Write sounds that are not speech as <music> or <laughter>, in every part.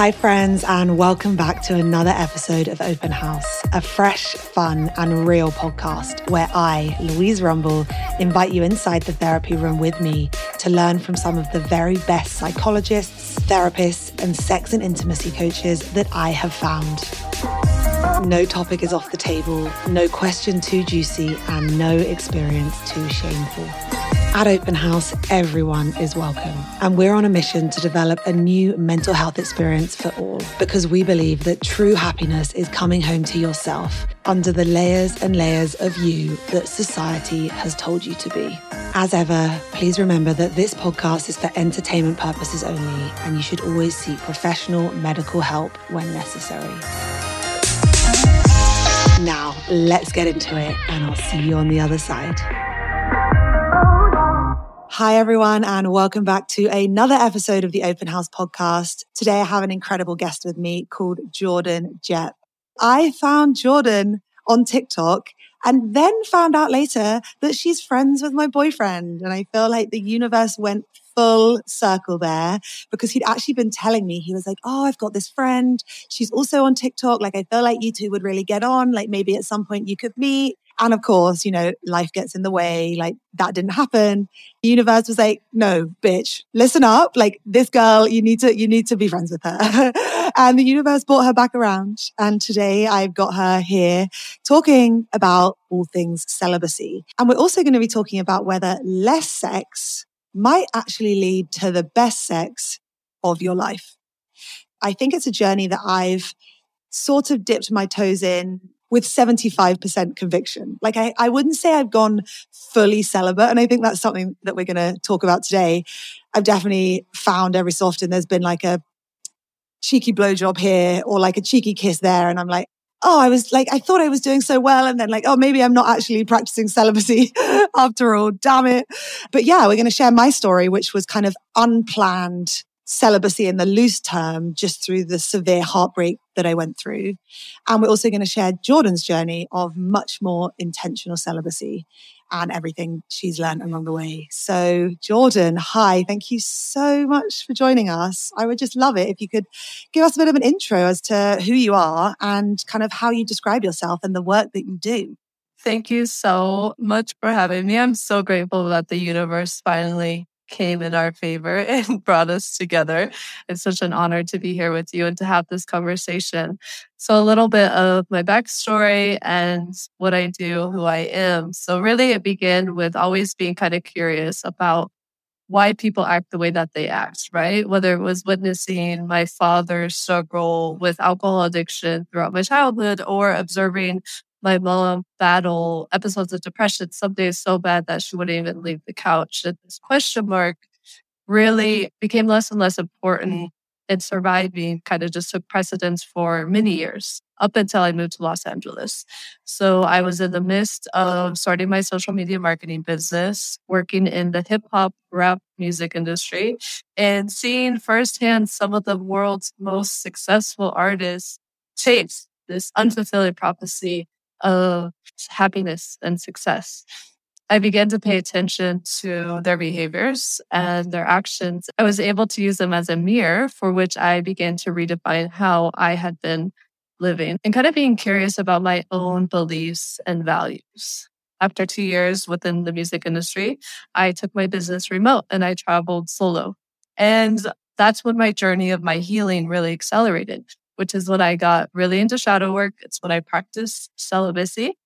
Hi, friends, and welcome back to another episode of Open House, a fresh, fun, and real podcast where I, Louise Rumball, invite you inside the therapy room with me to learn from some of the very best psychologists, therapists, and sex and intimacy coaches that I have found. No topic is off the table, no question too juicy, and no experience too shameful. At Open House, everyone is welcome. And we're on a mission to develop a new mental health experience for all because we believe that true happiness is coming home to yourself under the layers and layers of you that society has told you to be. As ever, please remember that this podcast is for entertainment purposes only, and you should always seek professional medical help when necessary. Now, let's get into it, and I'll see you on the other side. Oh, Hi, everyone, and welcome back to another episode of the Open House podcast. Today, I have an incredible guest with me called Jordan Jeppe. I found Jordan on TikTok and then found out later that she's friends with my boyfriend. And I feel like the universe went full circle there because he'd actually been telling me, he was like, Oh, I've got this friend. She's also on TikTok. Like, I feel like you two would really get on. Like, maybe at some point you could meet. And of course, you know, life gets in the way. Like that didn't happen. The universe was like, no, bitch, listen up. Like this girl, you need to, you need to be friends with her. <laughs> and the universe brought her back around. And today I've got her here talking about all things celibacy. And we're also going to be talking about whether less sex might actually lead to the best sex of your life. I think it's a journey that I've sort of dipped my toes in with 75% conviction. Like I, I wouldn't say I've gone fully celibate. And I think that's something that we're going to talk about today. I've definitely found every so often there's been like a cheeky blowjob here or like a cheeky kiss there. And I'm like, oh, I was like, I thought I was doing so well. And then like, oh, maybe I'm not actually practicing celibacy <laughs> after all. Damn it. But yeah, we're going to share my story, which was kind of unplanned celibacy in the loose term just through the severe heartbreak that I went through. And we're also going to share Jordan's journey of much more intentional celibacy and everything she's learned along the way. So, Jordan, hi, thank you so much for joining us. I would just love it if you could give us a bit of an intro as to who you are and kind of how you describe yourself and the work that you do. Thank you so much for having me. I'm so grateful that the universe finally came in our favor <laughs> and brought us together. It's such an honor to be here with you and to have this conversation. So, a little bit of my backstory and what I do, who I am. So, really, it began with always being kind of curious about why people act the way that they act, right? Whether it was witnessing my father's struggle with alcohol addiction throughout my childhood or observing my mom battle episodes of depression, some days so bad that she wouldn't even leave the couch. And this question mark really became less and less important mm. and surviving kind of just took precedence for many years up until I moved to Los Angeles. So I was in the midst of starting my social media marketing business, working in the hip hop rap music industry, and seeing firsthand some of the world's most successful artists chase this unfulfilling prophecy of happiness and success. I began to pay attention to their behaviors and their actions. I was able to use them as a mirror for which I began to redefine how I had been living and kind of being curious about my own beliefs and values. After two years within the music industry, I took my business remote and I traveled solo. And that's when my journey of my healing really accelerated which is when I got really into shadow work. It's when I practiced celibacy.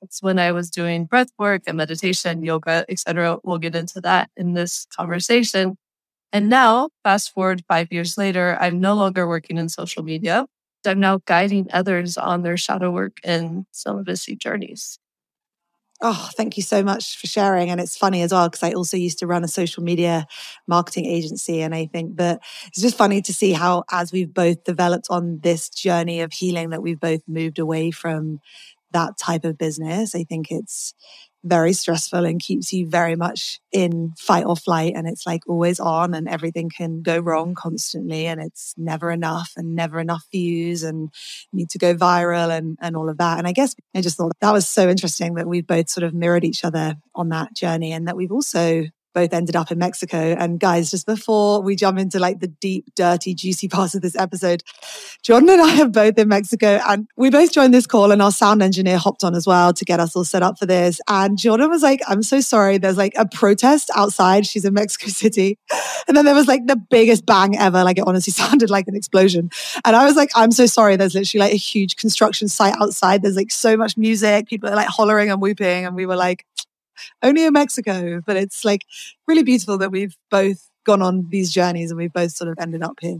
It's when I was doing breath work and meditation, yoga, etc. We'll get into that in this conversation. And now, fast forward five years later, I'm no longer working in social media. I'm now guiding others on their shadow work and celibacy journeys. Oh, thank you so much for sharing. And it's funny as well, because I also used to run a social media marketing agency. And I think that it's just funny to see how, as we've both developed on this journey of healing, that we've both moved away from that type of business. I think it's very stressful and keeps you very much in fight or flight. And it's like always on and everything can go wrong constantly. And it's never enough and never enough views and need to go viral and, and all of that. And I guess I just thought that was so interesting that we've both sort of mirrored each other on that journey and that we've also both ended up in Mexico. And guys, just before we jump into like the deep, dirty, juicy parts of this episode, Jordan and I are both in Mexico and we both joined this call and our sound engineer hopped on as well to get us all set up for this. And Jordan was like, I'm so sorry. There's like a protest outside. She's in Mexico <laughs> City. And then there was like the biggest bang ever. Like it honestly <laughs> sounded like an explosion. And I was like, I'm so sorry. There's literally like a huge construction site outside. There's like so much music. People are like hollering and whooping. And we were like, only in Mexico. But it's like really beautiful that we've both gone on these journeys and we've both sort of ended up here.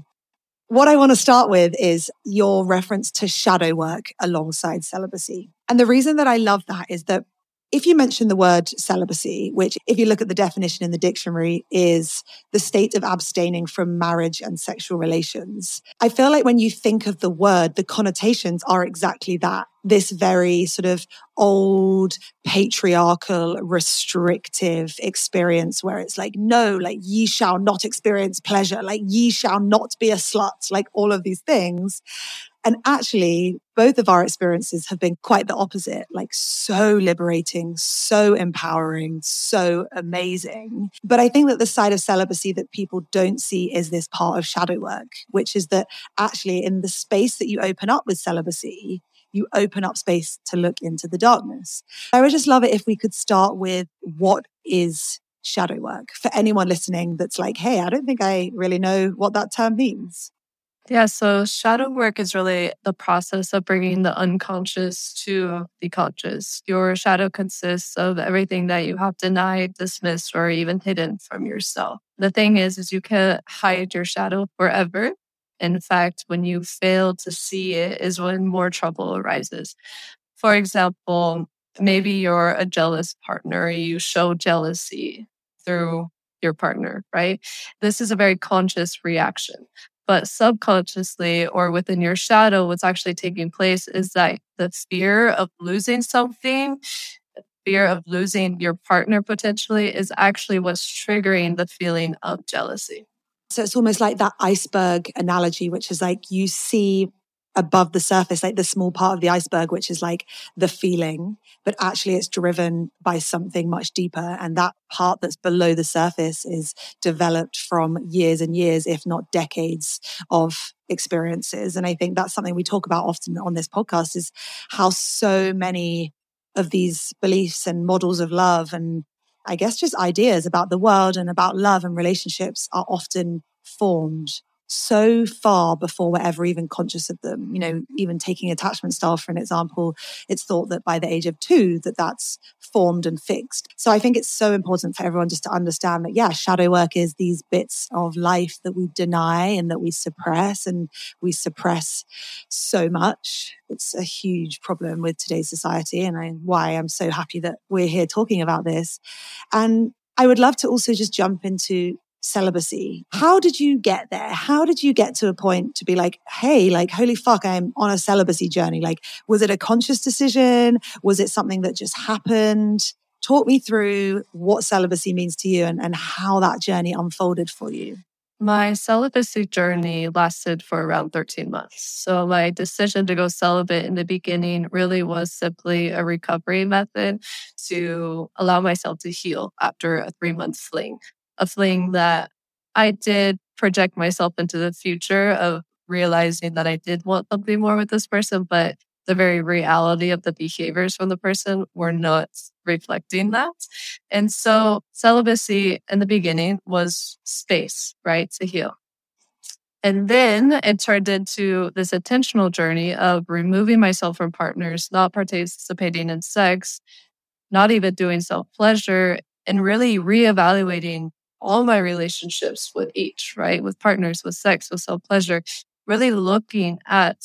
What I want to start with is your reference to shadow work alongside celibacy. And the reason that I love that is that if you mention the word celibacy, which if you look at the definition in the dictionary is the state of abstaining from marriage and sexual relations, I feel like when you think of the word, the connotations are exactly that. This very sort of old patriarchal restrictive experience where it's like, no, like ye shall not experience pleasure, like ye shall not be a slut, like all of these things. And actually, both of our experiences have been quite the opposite, like so liberating, so empowering, so amazing. But I think that the side of celibacy that people don't see is this part of shadow work, which is that actually in the space that you open up with celibacy, you open up space to look into the darkness. I would just love it if we could start with what is shadow work for anyone listening that's like, hey, I don't think I really know what that term means. Yeah, so shadow work is really the process of bringing the unconscious to the conscious. Your shadow consists of everything that you have denied, dismissed, or even hidden from yourself. The thing is, is you can't hide your shadow forever. In fact, when you fail to see it is when more trouble arises. For example, maybe you're a jealous partner, you show jealousy through your partner, right? This is a very conscious reaction. But subconsciously or within your shadow, what's actually taking place is that the fear of losing something, fear of losing your partner potentially is actually what's triggering the feeling of jealousy. So it's almost like that iceberg analogy, which is like you see above the surface, like the small part of the iceberg, which is like the feeling, but actually it's driven by something much deeper. And that part that's below the surface is developed from years and years, if not decades of experiences. And I think that's something we talk about often on this podcast is how so many of these beliefs and models of love and I guess just ideas about the world and about love and relationships are often formed so far before we're ever even conscious of them. You know, mm-hmm. even taking attachment style for an example, it's thought that by the age of two that that's formed and fixed. So I think it's so important for everyone just to understand that, yeah, shadow work is these bits of life that we deny and that we suppress and we suppress so much. It's a huge problem with today's society and I, why I'm so happy that we're here talking about this. And I would love to also just jump into celibacy. How did you get there? How did you get to a point to be like, hey, like, holy fuck, I'm on a celibacy journey? Like, was it a conscious decision? Was it something that just happened? Talk me through what celibacy means to you and, and how that journey unfolded for you. My celibacy journey lasted for around 13 months. So, my decision to go celibate in the beginning really was simply a recovery method to allow myself to heal after a three month fling a fling mm-hmm. that I did project myself into the future of realizing that I did want something more with this person, but the very reality of the behaviors from the person were not reflecting that. And so celibacy in the beginning was space, right, to heal. And then it turned into this intentional journey of removing myself from partners, not participating in sex, not even doing self pleasure, and really reevaluating all my relationships with each, right? With partners, with sex, with self pleasure, really looking at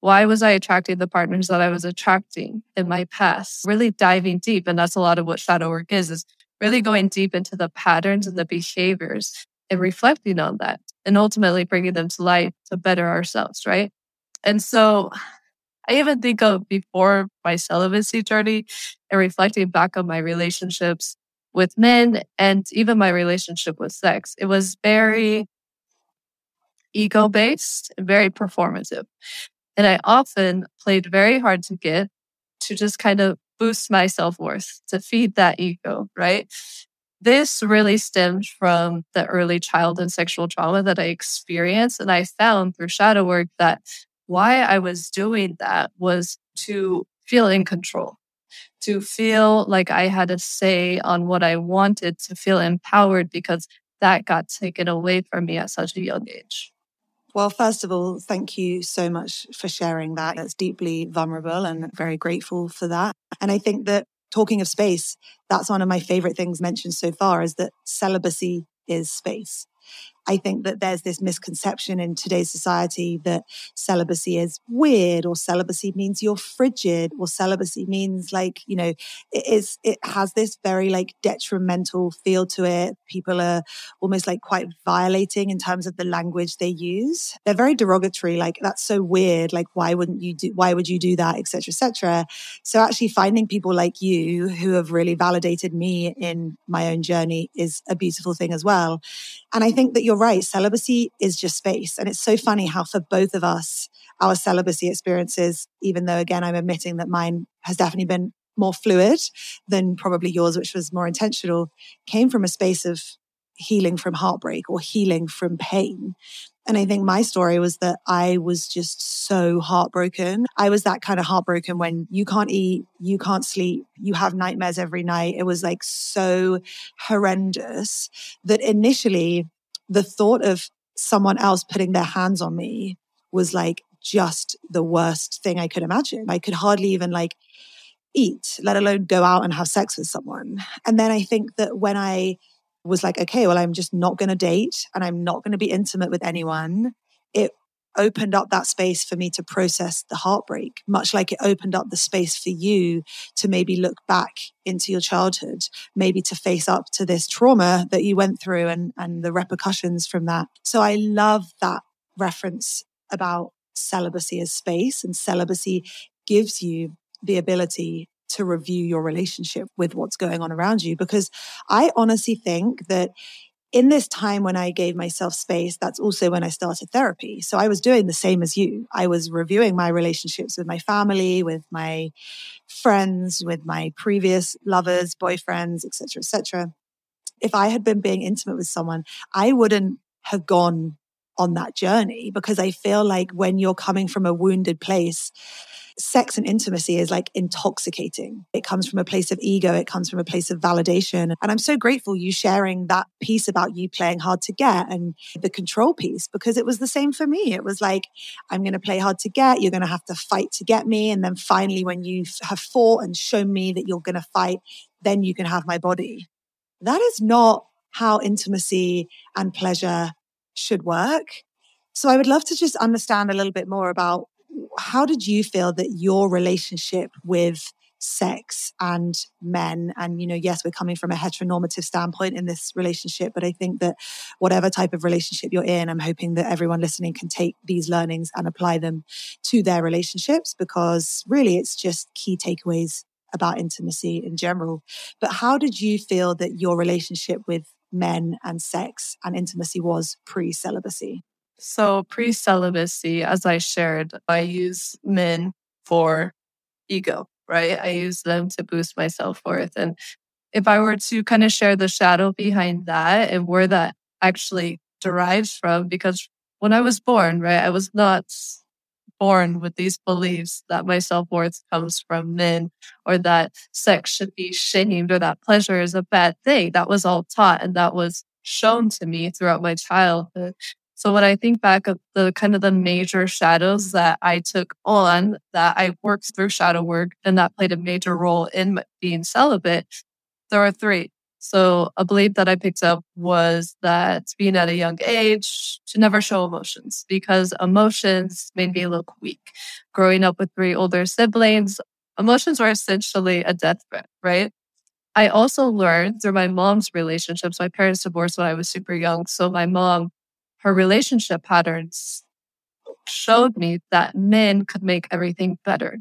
why was I attracting the partners that I was attracting in my past? Really diving deep. And that's a lot of what shadow work is, is really going deep into the patterns and the behaviors and reflecting on that and ultimately bringing them to light to better ourselves, right? And so I even think of before my celibacy journey and reflecting back on my relationships with men and even my relationship with sex. It was very ego based and very performative. And I often played very hard to get to just kind of boost my self worth, to feed that ego, right? This really stemmed from the early childhood sexual trauma that I experienced. And I found through shadow work that why I was doing that was to feel in control, to feel like I had a say on what I wanted, to feel empowered because that got taken away from me at such a young age. Well, first of all, thank you so much for sharing that. That's deeply vulnerable and very grateful for that. And I think that talking of space, that's one of my favorite things mentioned so far is that celibacy is space. I think that there's this misconception in today's society that celibacy is weird or celibacy means you're frigid or celibacy means like, you know, it is, it has this very like detrimental feel to it. People are almost like quite violating in terms of the language they use. They're very derogatory. Like that's so weird. Like, why wouldn't you do, why would you do that? Etc. Etc. So actually finding people like you who have really validated me in my own journey is a beautiful thing as well. And I think that you're right. Celibacy is just space. And it's so mm-hmm. funny how for both of us, our celibacy experiences, even though again, I'm admitting that mine has definitely been more fluid than probably yours, which was more intentional, came from a space of healing from heartbreak or healing from pain. And I think my story was that I was just so heartbroken. I was that kind of heartbroken when you can't eat, you can't sleep, you have nightmares every night. It was like so horrendous that initially the thought of someone else putting their hands on me was like just the worst thing I could imagine. I could hardly even like eat, let alone go out and have sex with someone. And then I think that when I was like, okay, well, I'm just not going to date and I'm not going to be intimate with anyone, it opened up that space for me to process the heartbreak, much like it opened up the space for you to maybe look back into your childhood, maybe to face up to this trauma that you went through and, and the repercussions from that. So I love that reference about celibacy as space and celibacy gives you the ability to review your relationship with what's going on around you because I honestly think that in this time when I gave myself space, that's also when I started therapy. So I was doing the same as you. I was reviewing my relationships with my family, with my friends, with my previous lovers, boyfriends, etc., etc. If I had been being intimate with someone, I wouldn't have gone on that journey because I feel like when you're coming from a wounded place, sex and intimacy is like intoxicating. It comes from a place of ego, it comes from a place of validation. And I'm so grateful you sharing that piece about you playing hard to get and the control piece because it was the same for me. It was like, I'm going to play hard to get, you're going to have to fight to get me. And then finally, when you have fought and shown me that you're going to fight, then you can have my body. That is not how intimacy and pleasure should work. So I would love to just understand a little bit more about how did you feel that your relationship with sex and men and you know yes we're coming from a heteronormative standpoint in this relationship but i think that whatever type of relationship you're in i'm hoping that everyone listening can take these learnings and apply them to their relationships because really it's just key takeaways about intimacy in general. But how did you feel that your relationship with men and sex and intimacy was pre celibacy so pre celibacy, as I shared, I use men for ego, right? I use them to boost my self worth. And if I were to kind of share the shadow behind that and where that actually derives from, because when I was born, right, I was not born with these beliefs that my self worth comes from men or that sex should be shamed or that pleasure is a bad thing. That was all taught and that was shown to me throughout my childhood. So when I think back of the kind of the major shadows that I took on, that I worked through shadow work and that played a major role in being celibate, there are three. So a belief that I picked up was that being at a young age to never show emotions because emotions made me look weak. Growing up with three older siblings, emotions were essentially a death threat, right? I also learned through my mom's relationships. My parents divorced when I was super young. So my mom her relationship patterns showed me that men could make everything better.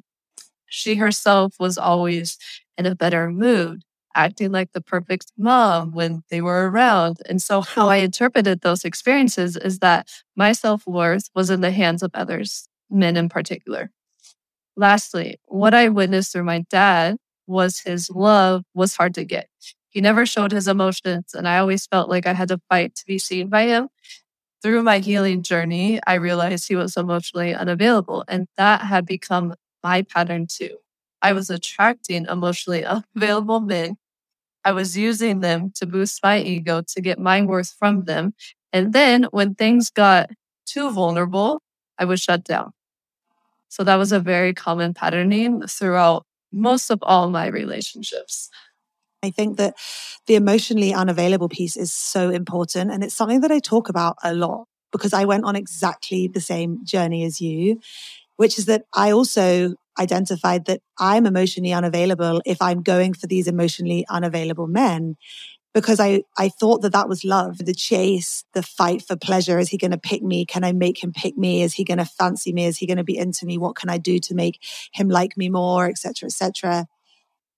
She herself was always in a better mood, acting like the perfect mom when they were around. And so, how I interpreted those experiences is that my self worth was in the hands of others, men in particular. Lastly, what I witnessed through my dad was his love was hard to get. He never showed his emotions, and I always felt like I had to fight to be seen by him. Through my healing journey, I realized he was emotionally unavailable, and that had become my pattern too. I was attracting emotionally <laughs> unavailable men. I was using them to boost my ego to get my worth from them. And then when things got too vulnerable, I was shut down. So that was a very common patterning throughout most of all my relationships. I think that the emotionally unavailable piece is so important. And it's something that I talk about a lot because I went on exactly the same journey as you, which is that I also identified that I'm emotionally unavailable if I'm going for these emotionally unavailable men because I, I thought that that was love, the chase, the fight for pleasure. Is he going to pick me? Can I make him pick me? Is he going to fancy me? Is he going to be into me? What can I do to make him like me more, etc., etc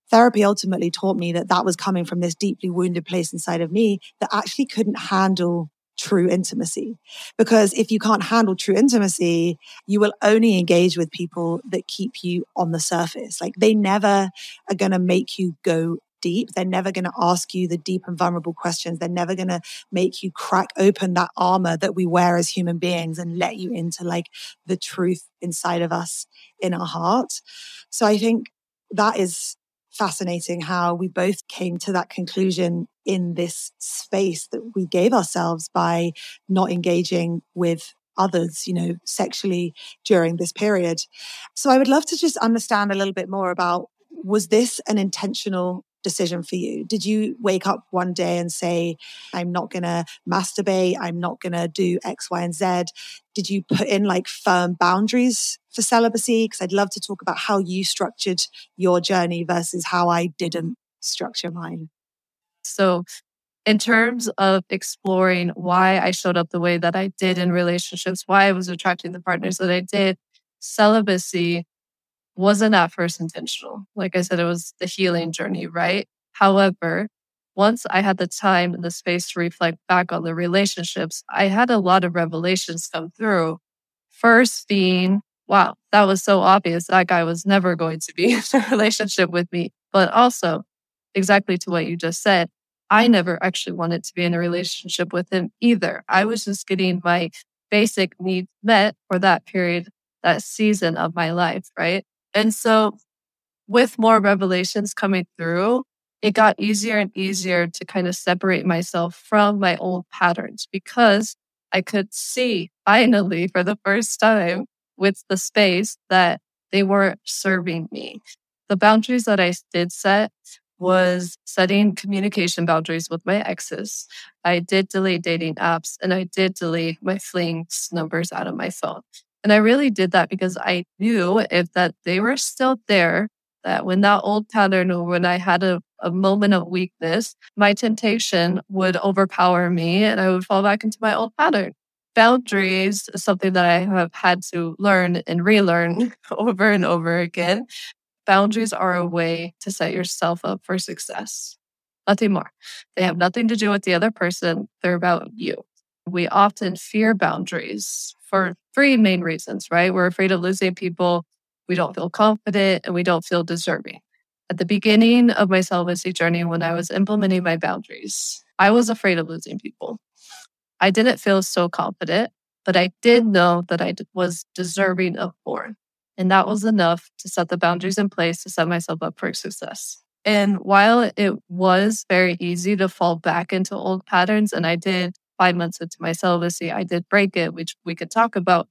therapy ultimately taught me that that was coming from this deeply wounded place inside of me that actually couldn't handle true intimacy. Because if you can't handle true intimacy, you will only engage with people that keep you on the surface. Like they never are going to make you go deep. They're never going to ask you the deep and vulnerable questions. They're never going to make you crack open that armor that we wear as human beings and let you into like the truth inside of us in our heart. So I think that is fascinating how we both came to that conclusion in this space that we gave ourselves by not engaging with others, you know, sexually during this period. So I would love to just understand a little bit more about was this an intentional decision for you? Did you wake up one day and say, I'm not going to masturbate, I'm not going to do X, Y, and Z? Did you put in like firm boundaries for celibacy? Because I'd love to talk about how you structured your journey versus how I didn't structure mine. So, in terms of exploring why I showed up the way that I did in relationships, why I was attracting the partners that I did, celibacy wasn't at first intentional. Like I said, it was the healing journey, right? However, once I had the time and the space to reflect back on the relationships, I had a lot of revelations come through. First being, wow, that was so obvious. That guy was never going to be <laughs> in a relationship with me. But also, exactly to what you just said, I never actually wanted to be in a relationship with him either. I was just getting my basic needs met for that period, that season of my life, right? And so with more revelations coming through, it got easier and easier to kind of separate myself from my old patterns because I could see finally for the first time with the space that they weren't serving me. The boundaries that I did set was setting communication boundaries with my exes. I did delete dating apps and I did delete my flings numbers out of my phone. And I really did that because I knew if that they were still there, that when that old pattern or when I had a, a moment of weakness, my temptation would overpower me and I would fall back into my old pattern. Boundaries is something that I have had to learn and relearn <laughs> over and over again. Boundaries are a way to set yourself up for success. Nothing more. They have nothing to do with the other person. They're about you. We often fear boundaries for mm-hmm. three main reasons, right? We're afraid of losing people, we don't feel confident, and we don't feel deserving. At the beginning of my celibacy journey, when I was implementing my boundaries, I was afraid of losing people. I didn't feel so confident, but I did know that I was deserving of more. And that was enough to set the boundaries in place to set myself up for success. And while it was very easy to fall back into old patterns, and I did five months into my celibacy, I did break it, which we could talk about.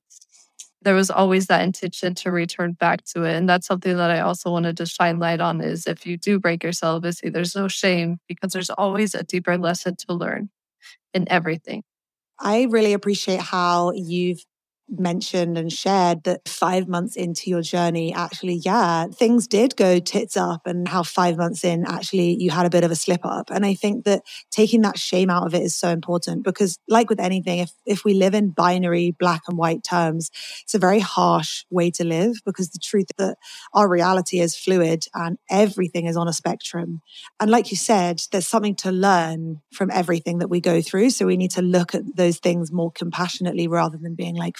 There was always that intention to return back to it. And that's something that I also wanted to shine light on is if you do break your celibacy, there's no shame because there's always a deeper lesson to learn in everything. I really appreciate how you've mentioned and shared that five months into your journey, actually, yeah, things did go tits up, and how five months in, actually, you had a bit of a slip up. And I think that taking that shame out of it is so important because, like with anything, if, if we live in binary black and white terms, it's a very harsh way to live because the truth that our reality is fluid and everything is on a spectrum. And like you said, there's something to learn from everything that we go through. So we need to look at those things more compassionately rather than being like,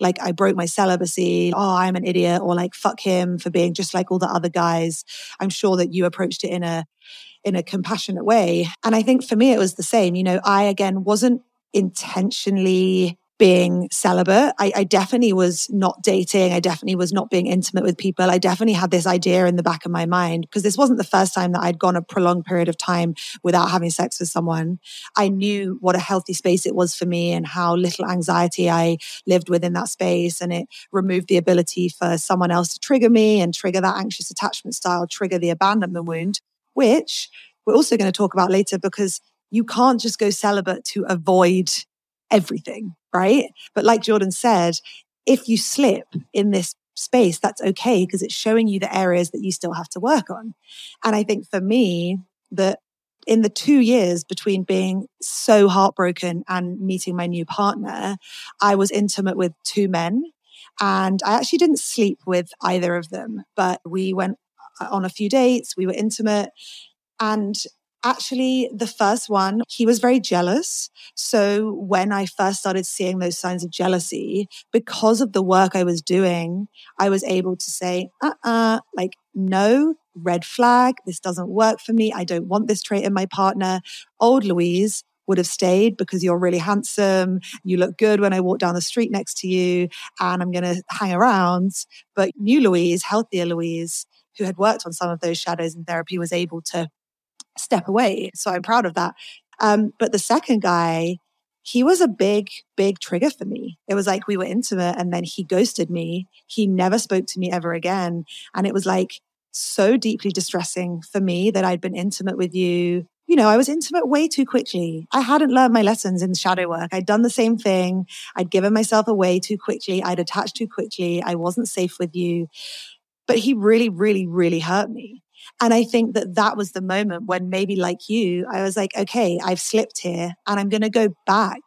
like I broke my celibacy. Oh, I'm an idiot. Or like, fuck him for being just like all the other guys. I'm sure that you approached it in a, in a compassionate way. And I think for me, it was the same. You know, I again wasn't intentionally being celibate. I, I, definitely was not dating. I definitely was not being intimate with people. I definitely had this idea in the back of my mind because this wasn't the first time that I'd gone a prolonged period of time without having sex with someone. I knew what a healthy space it was for me and how little anxiety I lived within that space. And it removed the ability for someone else to trigger me and trigger that anxious attachment style, trigger the abandonment wound, which we're also going to talk about later because you can't just go celibate to avoid everything right? But like Jordan said, if you slip in this space, that's okay because it's showing you the areas that you still have to work on. And I think for me, that in the two years between being so heartbroken and meeting my new partner, I was intimate with two men. And I actually didn't sleep with either of them, but we went uh, on a few dates, we were intimate. And Actually, the first one, he was very jealous. So when I first started seeing those signs of jealousy, because of the work I was doing, I was able to say, uh uh-uh, uh like, no, red flag. This doesn't work for me. I don't want this trait in my partner. Old Louise would have stayed because you're really handsome. You look good when I walk down the street next to you and I'm going to hang around. But new Louise, healthier Louise, who had worked on some of those shadows in therapy was able to step away. So I'm proud of that. Um, but the second guy, he was a big, big trigger for me. It was like we were intimate and then he ghosted me. He never spoke to me ever again. And it was like so deeply distressing for me that I'd been intimate with you. You know, I was intimate way too quickly. I hadn't learned my lessons in shadow work. I'd done the same thing. I'd given myself away too quickly. I'd attached too quickly. I wasn't safe with you. But he really, really, really hurt me. And I think that that was the moment when maybe like you, I was like, okay, I've slipped here and I'm going to go back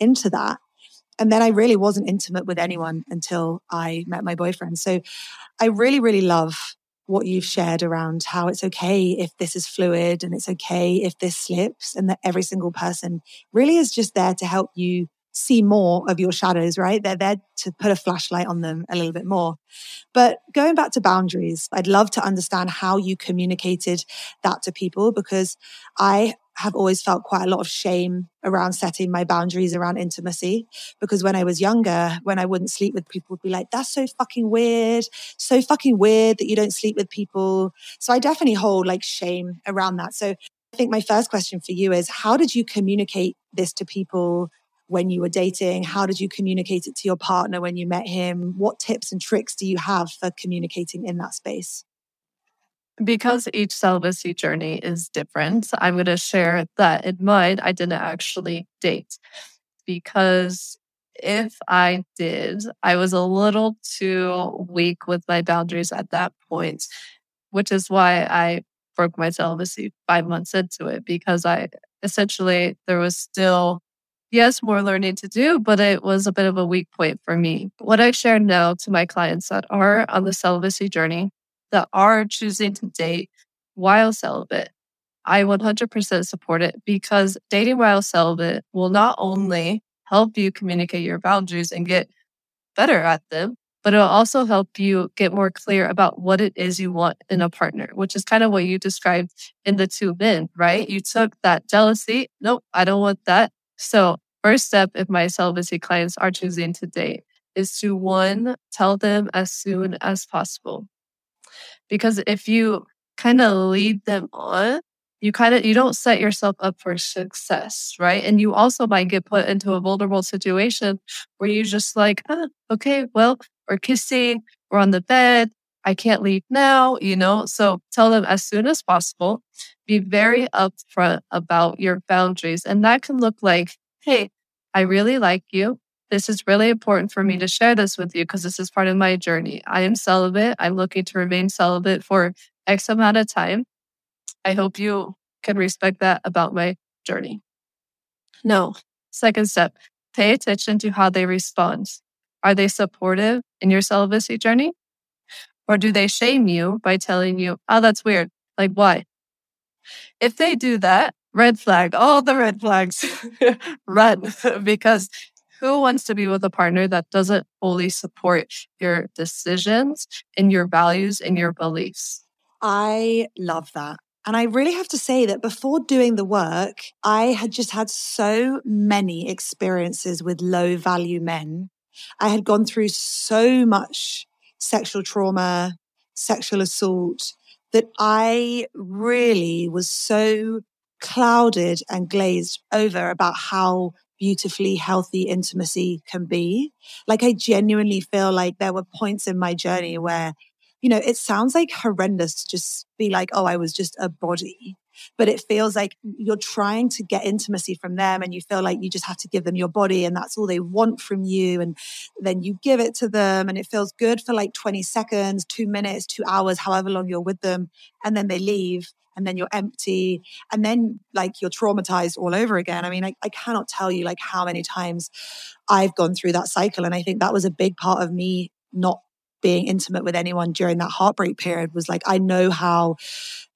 into that. And then I really wasn't intimate with anyone until I met my boyfriend. So I really, really love what you've shared around how it's okay if this is fluid and it's okay if this slips and that every single person really is just there to help you see more of your shadows, right? They're there to put a flashlight on them a little bit more. But going back to boundaries, I'd love to understand how you communicated that to people because I have always felt quite a lot of shame around setting my boundaries around intimacy. Because when I was younger, when I wouldn't sleep with people, would be like, that's so fucking weird. So fucking weird that you don't sleep with people. So I definitely hold like shame around that. So I think my first question for you is how did you communicate this to people when you were dating? How did you communicate it to your partner when you met him? What tips and tricks do you have for communicating in that space? Because each celibacy journey is different, I'm going to share that in mine, I didn't actually date because if I did, I was a little too weak with my boundaries at that point, which is why I broke my celibacy five months into it because I essentially, there was still yes, more learning to do, but it was a bit of a weak point for me. What I share now to my clients that are on the celibacy journey, that are choosing to date while celibate, I 100% support it because dating while celibate will not only help you communicate your boundaries and get better at them, but it'll also help you get more clear about what it is you want in a partner, which is kind of what you described in the two men, right? You took that jealousy. Nope, I don't want that. So, first step if my celibacy clients are choosing to date is to one, tell them as soon as possible. Because if you kind of lead them on, you kind of you don't set yourself up for success, right? And you also might get put into a vulnerable situation where you just like, ah, okay, well, we're kissing, we're on the bed, I can't leave now, you know? So tell them as soon as possible. Be very mm-hmm. upfront about your boundaries. And that can look like, hey, I really like you. this is really important for me mm-hmm. to share this with you because this is part of my journey. I am celibate. I'm looking to remain celibate for X amount of time. I hope you can respect that about my journey. No. Second step, pay attention to how they respond. Are they supportive in your celibacy journey? Or do they shame you by telling you, oh, that's weird? Like, why? If they do that, red flag, all the red flags, <laughs> run <laughs> because who wants to be with a partner that doesn't fully support your decisions and your values and your beliefs? I love that. And I really have to say that before doing the work, I had just had so many experiences with low value men. I had gone through so much sexual trauma, sexual assault, that I really was so clouded and glazed over about how beautifully healthy intimacy can be. Like I genuinely feel like there were points in my journey where, you know, it sounds like horrendous to just be like, oh, I was just a body but it feels like you're trying to get intimacy from them and you feel like you just have to give them your body and that's all they want from you. And then you give it to them and it feels good for like 20 seconds, two minutes, two hours, however long you're with them. And then they leave and then you're empty and then like you're traumatized all over again. I mean, I, I cannot tell you like how many times I've gone through that cycle. And I think that was a big part of me not being intimate with anyone during that heartbreak period was like, I know how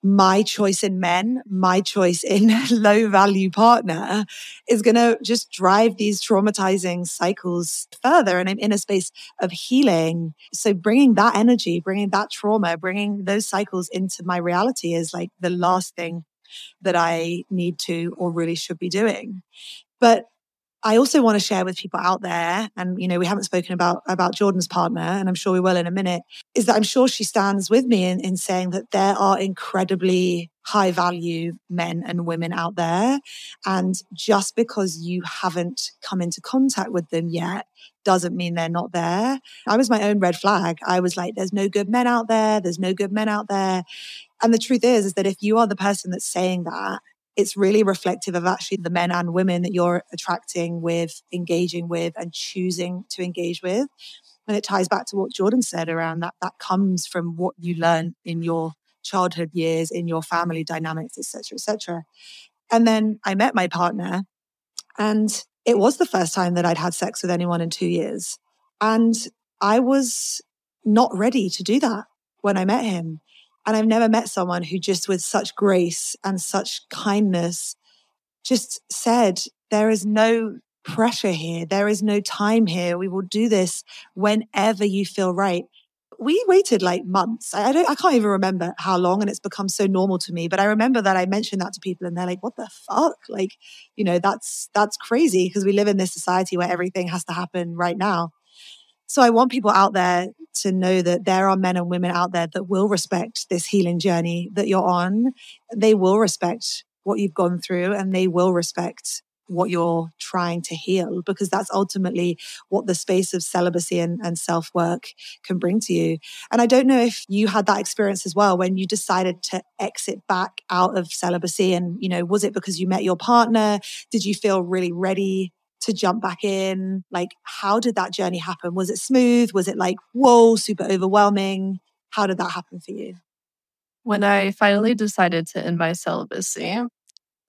my choice in men, my choice in <laughs> low value partner is going to just drive these traumatizing cycles further. And I'm in a space of healing. So bringing that energy, bringing that trauma, bringing those cycles into my reality is like the last thing that I need to or really should be doing. But I also want to share with people out there, and you know, we haven't spoken about about Jordan's partner, and I'm sure we will in a minute, is that I'm sure she stands with me in, in saying that there are incredibly high value men and women out there. And just because you haven't come into contact with them yet doesn't mean they're not there. I was my own red flag. I was like, there's no good men out there. There's no good men out there. And the truth is, is that if you are the person that's saying that, it's really reflective of actually the men and women that you're attracting with, engaging with, and choosing to engage with. And it ties back to what Jordan said around that. That comes from what you learn in your childhood years, in your family dynamics, etc., etc. And then I met my partner, and it was the first time that I'd had sex with anyone in two years. And I was not ready to do that when I met him. And I've never met someone who just with such grace and such kindness just said, there is no pressure here. There is no time here. We will do this whenever you feel right. We waited like months. I don't, I can't even remember how long and it's become so normal to me. But I remember that I mentioned that to people and they're like, what the fuck? Like, you know, that's, that's crazy because we live in this society where everything has to happen right now. So I want people out there to know that there are men and women out there that will respect this healing journey that you're on. They will respect what you've gone through and they will respect what you're trying to heal because that's ultimately what the space of celibacy and, and self work can bring to you. And I don't know if you had that experience as well when you decided to exit back out of celibacy. And, you know, was it because you met your partner? Did you feel really ready to jump back in? Like, how did that journey happen? Was it smooth? Was it like, whoa, super overwhelming? How did that happen for you? When I finally decided to end my celibacy,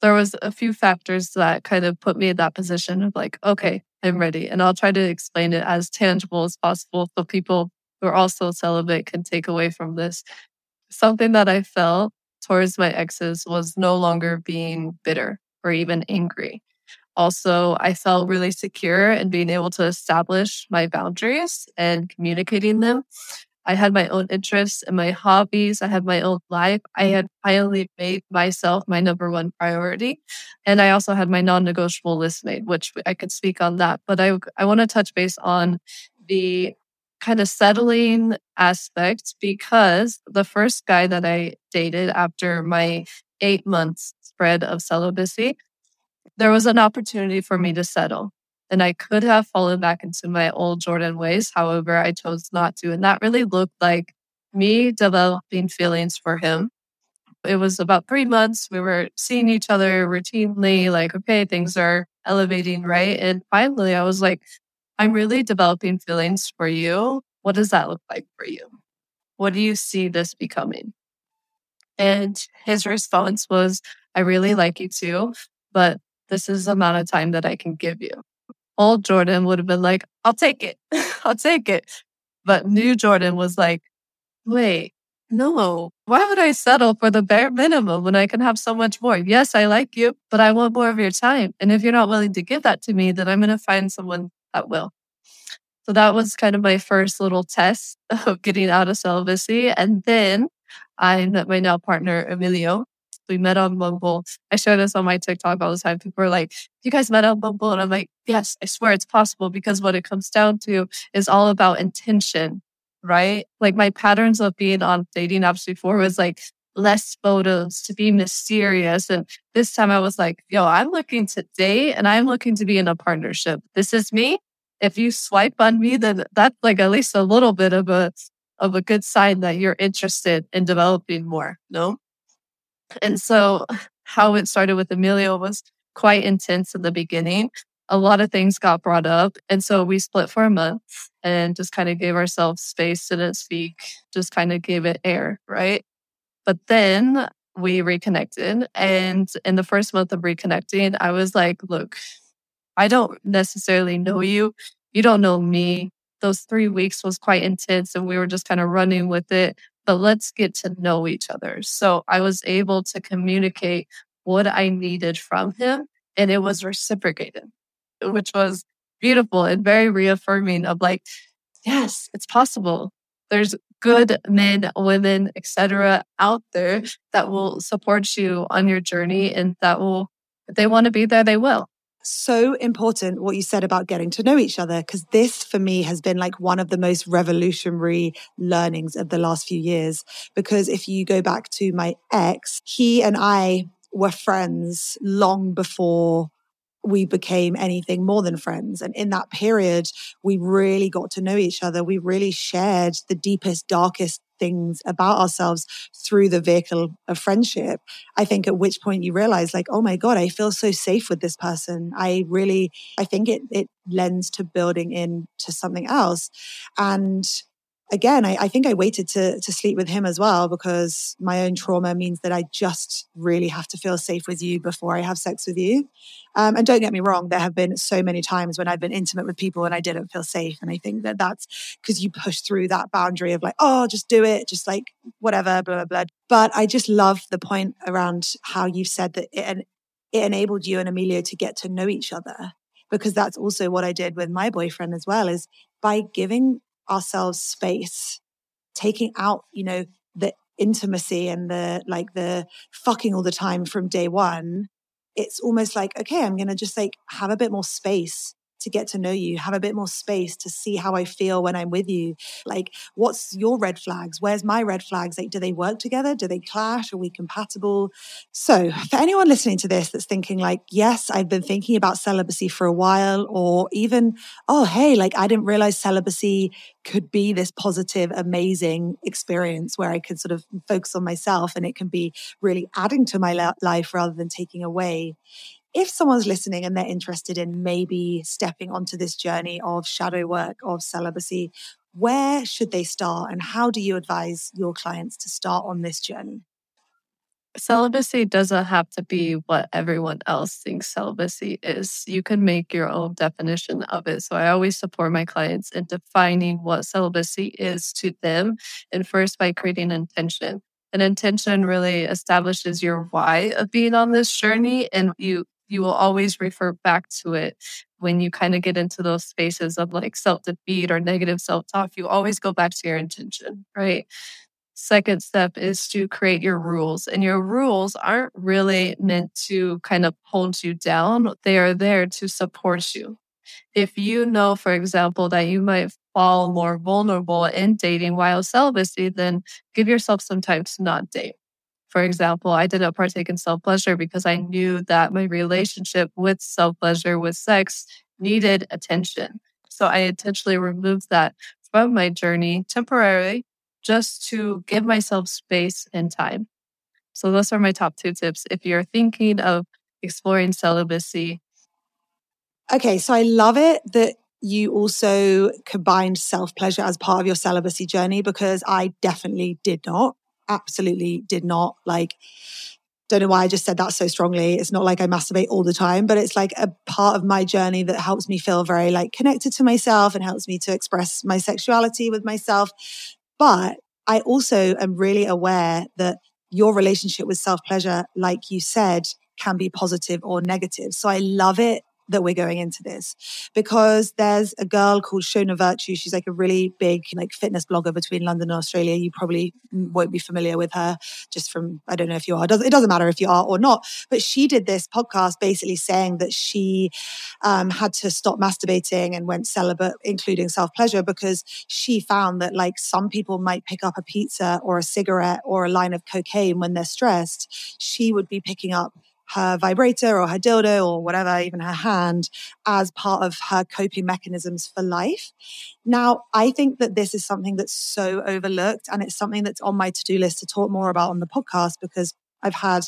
there was a few factors that kind of put me in that position of like, okay, I'm ready. And I'll try to explain it as tangible as possible so people who are also celibate can take away from this. Something that I felt towards my exes was no longer being bitter or even angry. Also, I felt really secure in being able to establish my boundaries and communicating them. I had my own interests and my hobbies. I had my own life. I had finally made myself my number one priority. And I also had my non negotiable list made, which I could speak on that. But I, I want to touch base on the kind of settling aspect because the first guy that I dated after my eight months spread of celibacy, there was an opportunity for me to settle. And I could have fallen back into my old Jordan ways. However, I chose not to. And that really looked like me developing feelings for him. It was about three months. We were seeing each other routinely, like, okay, things are elevating, right? And finally, I was like, I'm really developing feelings for you. What does that look like for you? What do you see this becoming? And his response was, I really like you too, but this is the amount of time that I can give you. Old Jordan would have been like, I'll take it. <laughs> I'll take it. But new Jordan was like, wait, no, why would I settle for the bare minimum when I can have so much more? Yes, I like you, but I want more of your time. And if you're not willing to give that to me, then I'm going to find someone that will. So that was kind of my first little test <laughs> of getting out of celibacy. And then I met my now partner, Emilio. We met on Bumble. I share this on my TikTok all the time. People are like, you guys met on Bumble. And I'm like, yes, I swear it's possible because what it comes down to is all about intention, right? Like my patterns of being on dating apps before was like less photos to be mysterious. And this time I was like, yo, I'm looking to date and I'm looking to be in a partnership. This is me if you swipe on me, then that's like at least a little bit of a of a good sign that you're interested in developing more. No. And so how it started with Emilio was quite intense in the beginning. A lot of things got brought up. And so we split for a month and just kind of gave ourselves space, didn't speak, just kind of gave it air, right? But then we reconnected. And in the first month of reconnecting, I was like, look, I don't necessarily know you. You don't know me. Those three weeks was quite intense and we were just kind of running with it. But let's get to know each other. So I was able to communicate what I needed from him and it was reciprocated, which was beautiful and very reaffirming of like, yes, it's possible. There's good men, women, etc. out there that will support you on your journey and that will, if they want to be there, they will so important what you said about getting to know each other because this for me has been like one of the most revolutionary learnings of the last few years. Because if you go back to my ex he and i were friends long before we became anything more than friends. And in that period, we really got to know each other. We really shared the deepest, darkest things about ourselves through the vehicle of friendship. I think at which point you realize, like, oh my God, I feel so safe with this person. I really, I think it, it lends to building into something else. And again, I, I, think I waited to to sleep with him as well because my own trauma means that I just really have to feel safe with you before I have sex with you. Um, and don't get me wrong, there have been so many times when I've been intimate with people and I didn't feel safe. And I think that that's because you push through that boundary of like, oh, just do it, just like whatever, blah blah blah. But I just love the point around how you said that it, it enabled you and Emilio to get to know each other because that's also what I did with my boyfriend as well. Is by giving ourselves space, taking out, you know, the intimacy and the like the fucking all the time from day one. It's almost like, okay, I'm going to just like have a bit more space to get to know you, have a bit more space to see how I feel when I'm with you. Like, what's your red flags? Where's my red flags? Like, do they work together? Do they clash? Are we compatible? So, for anyone listening to this that's thinking, like, yes, I've been thinking about celibacy for a while, or even, oh, hey, like, I didn't realize celibacy could be this positive, amazing experience where I could sort of focus on myself and it can be really adding to my life rather than taking away if someone's listening and they're interested in maybe stepping onto this journey of shadow work, of celibacy, where should they start and how do you advise your clients to start on this journey? Celibacy doesn't have to be mm. what everyone else thinks celibacy is. You can make your own definition of it. So I always support my clients in defining what celibacy is to them. And first by creating intention. An intention really establishes your why of being on this journey and you you will always refer back to it when you kind of get into those spaces of like self defeat or negative self talk. You always go back to your intention, right? Second step is to create your rules. And your rules aren't really meant to kind of hold you down, they are there to support you. If you know, for example, that you might fall more vulnerable in dating while celibacy, then give yourself some time to not date for example, I didn't partake in self pleasure because I mm-hmm. knew that my relationship with self pleasure, with sex, needed attention. So I intentionally removed that from my journey temporarily just to give myself space and time. So those are my top two tips. If you're thinking of exploring celibacy. Okay, so I love it that you also combined self pleasure as part of your celibacy journey because I definitely did not, absolutely did not. Like, don't know why I just said that so strongly. It's not like I masturbate all the time, but it's like a part of my journey that helps me feel very like connected to myself and helps me to express my sexuality with myself. But I also am really aware that your relationship with self pleasure, like you said, can be positive or negative. So I love it that we're going into this because there's a girl called Shona Vertue. She's like a really big like fitness blogger between London and Australia. You probably won't be familiar with her just from I don't know if you are. It doesn't, matter if you are or not. But she did this podcast basically saying that she um, had to stop masturbating and went celibate, including self pleasure, because she found that like some people might pick up a pizza or a cigarette or a line of cocaine when they're stressed. She would be picking up her vibrator or her dildo or whatever, even her hand, as part of her coping mechanisms for life. Now, I think that this is something that's so overlooked and it's something that's on my to do list to talk more about on the podcast because I've had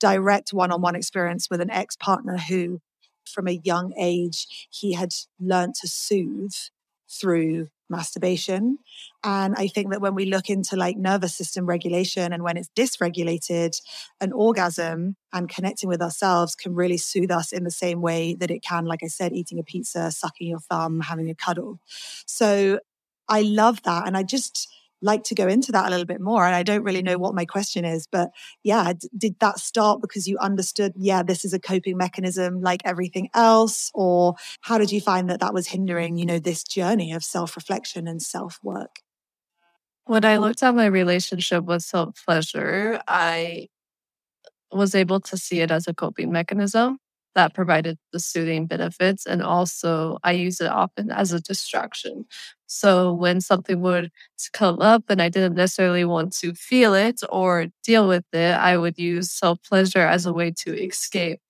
direct one on one experience with an ex partner who, from a young age, he had learned to soothe through masturbation. And I think that when we look into like nervous system regulation and when it's dysregulated, an orgasm and connecting with ourselves can really soothe us in the same way that it can, like I said, eating a pizza, sucking your thumb, having a cuddle. So I love that. And I just, like to go into that a little bit more. And I don't really know what my question is, but yeah, d- did that start because you understood, yeah, this is a coping mechanism like everything else? Or how did you find that that was hindering, you know, this journey of self reflection and self work? When I looked at my relationship with self pleasure, I was able to see it as a coping mechanism that provided the soothing benefits. And also, I use it often as a distraction. So, when something would come up and I didn't necessarily want to feel it or deal with it, I would use self pleasure as a way to escape.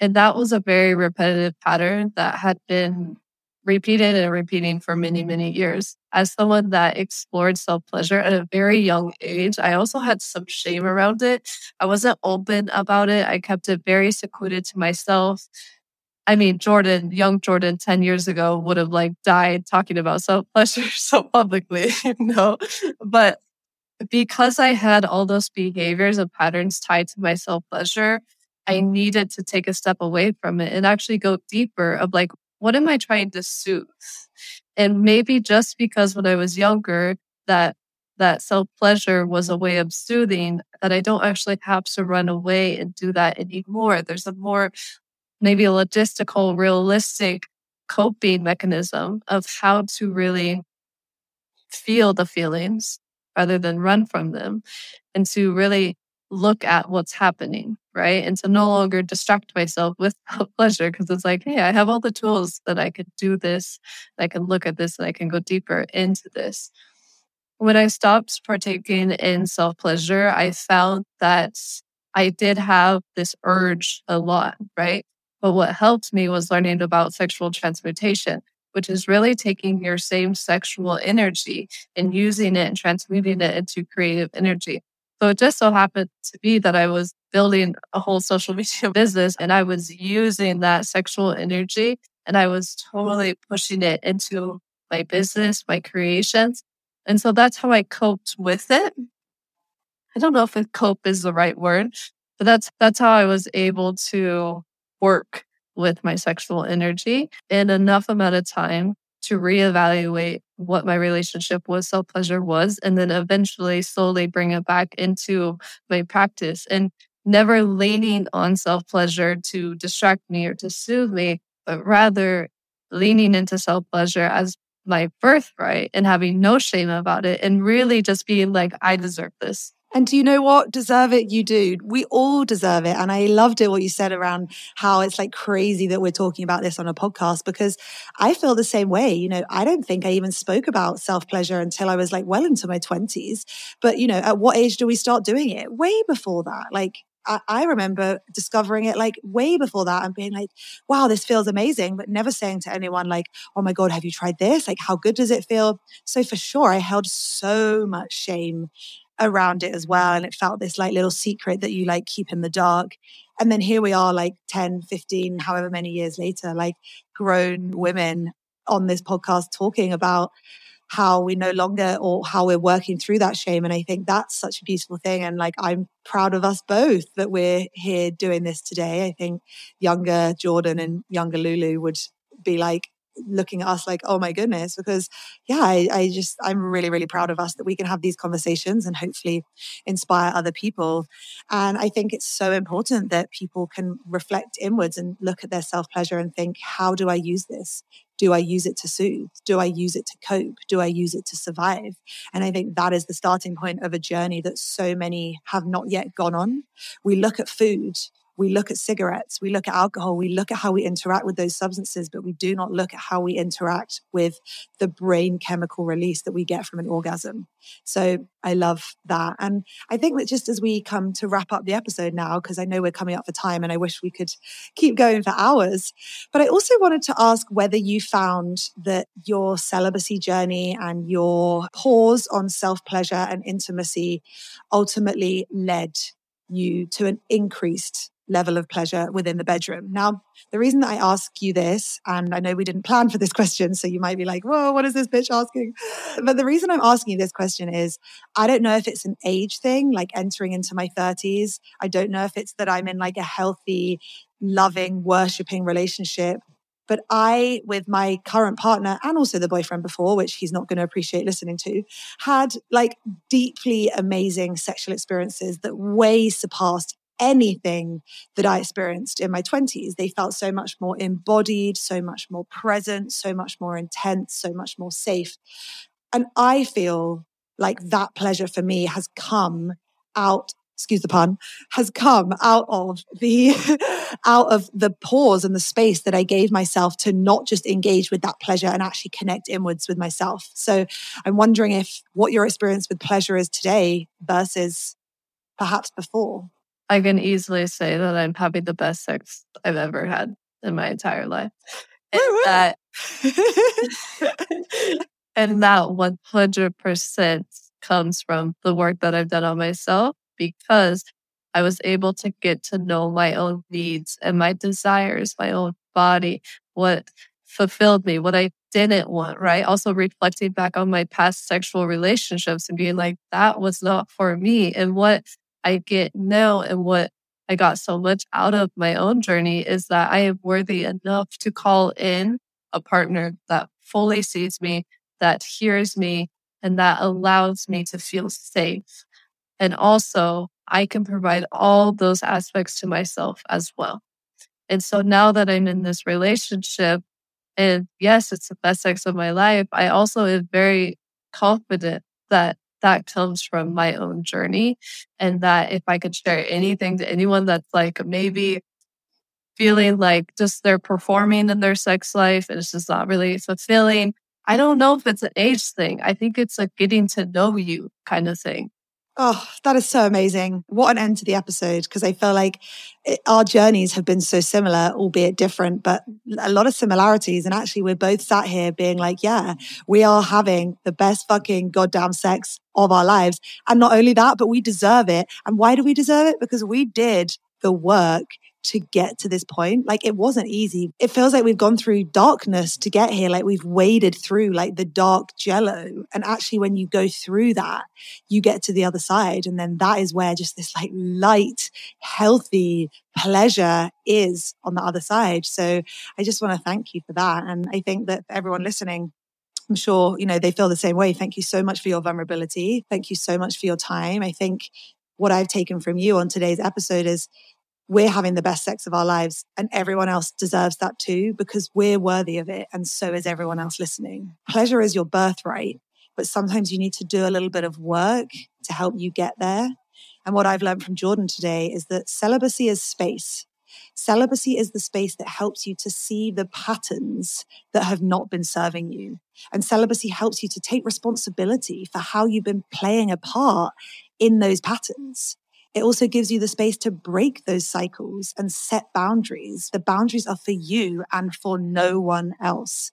And that was a very repetitive pattern that had been repeated and repeating for many, many years. As someone that explored self pleasure at a very young age, I also had some shame around it. I wasn't open about it. I kept it very secluded to myself. I mean, Jordan, young Jordan 10 years ago would have like died talking about self pleasure <laughs> so publicly, <laughs> you know? But because I had all those behaviors and patterns tied to my self pleasure, I needed to take a step away from it and actually go deeper of like, what am I trying to soothe? And maybe just because when I was younger, that that self pleasure was a way of soothing, that I don't actually have to run away and do that anymore. There's a more maybe a logistical, realistic coping mechanism of how to really feel the feelings rather than run from them and to really look at what's happening, right? And to no longer distract myself with <laughs> pleasure because it's like, hey, I have all the tools that I could do this, I can look at this, and I can go deeper into this. When I stopped partaking in self pleasure, I found that I did have this urge a lot, right? But what helped me was learning about sexual transmutation, which is really taking your same sexual energy and using it and transmuting it into creative energy. So it just so happened to be that I was building a whole social <laughs> media business and I was using that sexual energy and I was totally pushing it into my business, my creations. And so that's how I coped with it. I don't know if cope is the right word, but that's that's how I was able to work with my sexual energy in enough amount of time to reevaluate what my relationship with self pleasure was, and then eventually slowly bring it back into my practice and never leaning on self pleasure to distract me or to soothe me, but rather leaning into self pleasure as my birthright and having no shame about it and really just being like, I deserve this. And do you know what? Deserve it, you do. We all deserve it. And I loved it what you said around how it's like crazy that we're talking about this on a podcast because I feel the same way. You know, I don't think I even spoke about self pleasure until I was like well into my 20s. But, you know, at what age do we start doing it? Way before that. Like, I, remember discovering it like way before that and being like, wow, this feels amazing, but never saying to anyone, like, oh my God, have you tried this? Like, how good does it feel? So for sure, I held so much shame around it as well. And it felt this like little secret that you like keep in the dark. And then here we are, like 10, 15, however many years later, like grown women on this podcast talking about how we no longer or how we're working through that shame. And I think that's such a beautiful thing. And like, I'm proud of us both that we're here doing this today. I think younger Jordan and younger Lulu would be like, looking at us like, oh my goodness, because yeah, I, I, just, I'm really, really proud of us that we can have these conversations and hopefully inspire other people. And I think it's so important that people can reflect inwards and look at their self pleasure and think, how do I use this? Do I use it to soothe? Do I use it to cope? Do I use it to survive? And I think that is the starting point of a journey that so many have not yet gone on. We look at food we look at cigarettes, we look at alcohol, we look at how we interact with those substances, but we do not look at how we interact with the brain chemical release that we get from an orgasm. So I love that. And I think that just as we come to wrap up the episode now, because I know we're coming up for time and I wish we could keep going for hours, but I also wanted to ask whether you found that your celibacy journey and your pause on self pleasure and intimacy ultimately led you to an increased level of pleasure within the bedroom. Now, the reason that I ask you this, and I know we didn't plan for this <laughs> question, so you might be like, whoa, what is this bitch asking? But the reason I'm asking you this question is I don't know if it's an age thing, like entering into my 30s. I don't know if it's that I'm in like a healthy, loving, worshiping relationship. But I, with my current partner and also the boyfriend before, which he's not going to appreciate listening to, had like deeply amazing sexual experiences that way surpassed anything that I experienced in my 20s. They felt so much more embodied, so much more present, so much more intense, so much more safe. And I feel like that pleasure for me has come out excuse the pun has come out of the <laughs> out of the pause and the space that i gave myself to not just engage with that pleasure and actually connect inwards with myself so i'm wondering if what your experience with pleasure is today versus perhaps before I can easily say that I'm having the best sex I've ever had in my entire life. And that, <laughs> and that 100% comes from the work that I've done on myself because I was able to get to know my own needs and my desires, my own body, what fulfilled me, what I didn't want, right? Also reflecting back on my past sexual relationships and being like, that was not for me. And what I get now and what I got so much out of my own journey is that I am worthy enough to call in a partner that fully sees me, that hears me, and that allows me to feel safe. And also, I can provide all those aspects to myself as well. And so now that I'm in this relationship, and yes, it's the best sex of my life, I also am very confident that that comes from my own journey. And that if I could share anything to anyone that's like maybe feeling like just they're performing in their sex life and it's just not really fulfilling. I don't know if it's an age thing. I think it's a getting to know you kind of thing. Oh, that is so amazing. What an end to the episode. Because I feel like it, our journeys have been so similar, albeit different, but a lot of similarities. And actually, we're both sat here being like, yeah, we are having the best fucking goddamn sex of our lives. And not only that, but we deserve it. And why do we deserve it? Because we did the work to get to this point. Like it wasn't easy. It feels like we've gone through darkness to get here. Like we've waded through like the dark jello. And actually, when you go through that, you get to the other side. And then that is where just this like light, healthy pleasure is on the other side. So I just want to thank you for that. And I think that for everyone listening, I'm sure, you know, they feel the same way. Thank you so much for your vulnerability. Thank you so much for your time. I think what I've taken from you on today's episode is we're having the best sex of our lives and everyone else deserves that too because we're worthy of it and so is everyone else listening. Pleasure is your birthright, but sometimes you need to do a little bit of work to help you get there. And what I've learned from Jordan today is that celibacy is space. Celibacy is the space that helps you to see the patterns that have not been serving you. And celibacy helps you to take responsibility for how you've been playing a part in those patterns. It also gives you the space to break those cycles and set boundaries. The boundaries are for you and for no one else.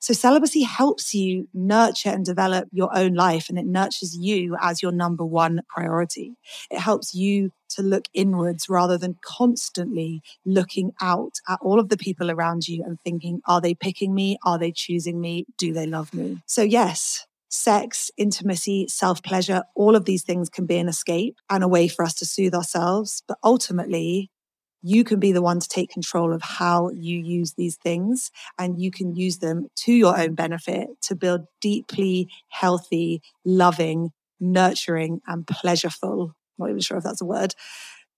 So celibacy helps you nurture and develop your own life and it nurtures you as your number one priority. It helps you to look inwards rather than constantly looking out at all of the people around you and thinking, are they picking me? Are they choosing me? Do they love me? So yes, sex, intimacy, self pleasure, all of these things can be an escape and a way for us to soothe ourselves. But ultimately, you can be the one to take control of how you use these things and you can use them to your own benefit to build deeply healthy, loving, nurturing and pleasureful, not even sure if that's a word,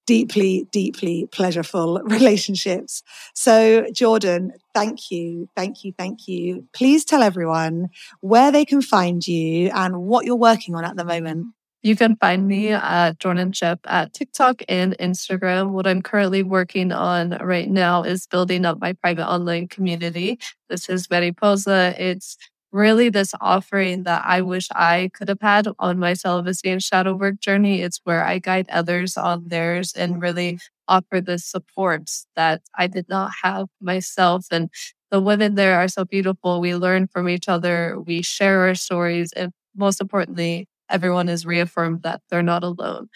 deeply, deeply pleasureful <laughs> relationships. So, Jordan, thank you, thank you, thank you. Please tell everyone where they can find you and what you're working on at the moment. You can find me at Jordan Jeppe at TikTok and Instagram. What I'm currently working on right now is building up my private online community. This is Mariposa. It's really this offering that I wish I could have had on my celibacy and shadow work journey. It's where I guide others on theirs and really offer the supports that I did not have myself. And the women there are so beautiful. We learn from each other, we share our stories, and most importantly, everyone is reaffirmed that they're not alone.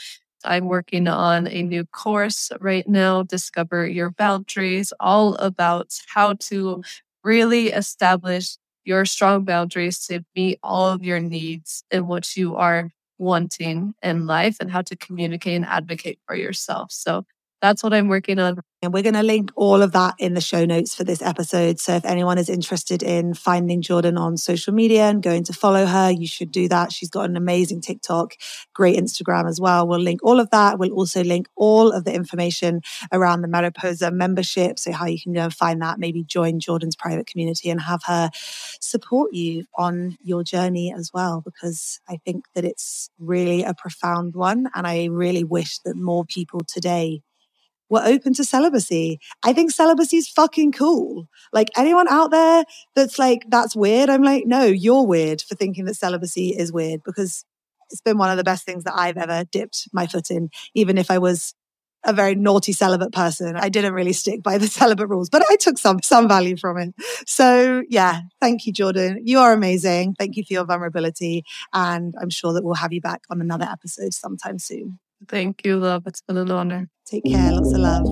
I'm working on a new course right now, Discover Your Boundaries, all about how to really establish your strong boundaries to meet all of your needs and what you are wanting in life and how to communicate and advocate for yourself. So that's what I'm working on. And we're going to link all of that in the show notes for this episode. So if anyone is interested in finding Jordan on social media and going to follow her, you should do that. She's got an amazing TikTok, great Instagram as well. We'll link all of that. We'll also link all of the information around the Mariposa membership. So how you can go and find that, maybe join Jordan's private community and have her support you on your journey as well, because I think that it's really a profound one. And I really wish that more people today were open to celibacy. I think celibacy is fucking cool. Like anyone out there that's like, that's weird. I'm like, no, you're weird for thinking that celibacy is weird because it's been one of the best things that I've ever dipped my foot in, even if I was a very naughty celibate person. I didn't really stick by the <laughs> celibate rules, but I took some some value from it. So yeah, thank you, Jordan. You are amazing. Thank you for your vulnerability. And I'm sure that we'll have you back on another episode sometime soon. Thank you, love. It's been an honor. Take care. Lots of love.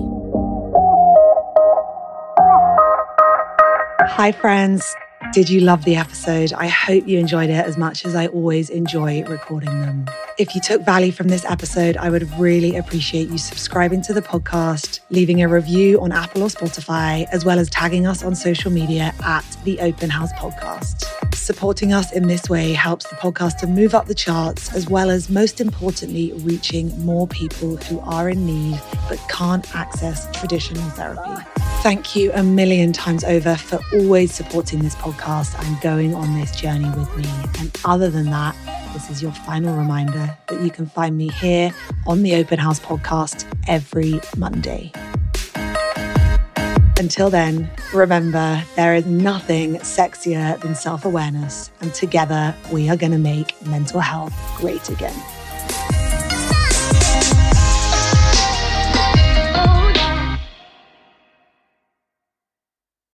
Hi, friends. Did you love the episode? I hope you enjoyed it as much as I always enjoy recording them. If you took value from this episode, I would really appreciate you subscribing to the podcast, leaving a review on Apple or Spotify, as well as tagging us on social media at the Open House Podcast. Supporting us in this way helps the podcast to move up the charts, as well as, most importantly, reaching more people who are in need but can't access traditional therapy. Thank you a million times over for always supporting this podcast and going on this journey with me. And other than that, this is your final reminder that you can find me here on the Open House podcast every Monday. Until then, remember there is nothing sexier than self awareness, and together we are going to make mental health great again.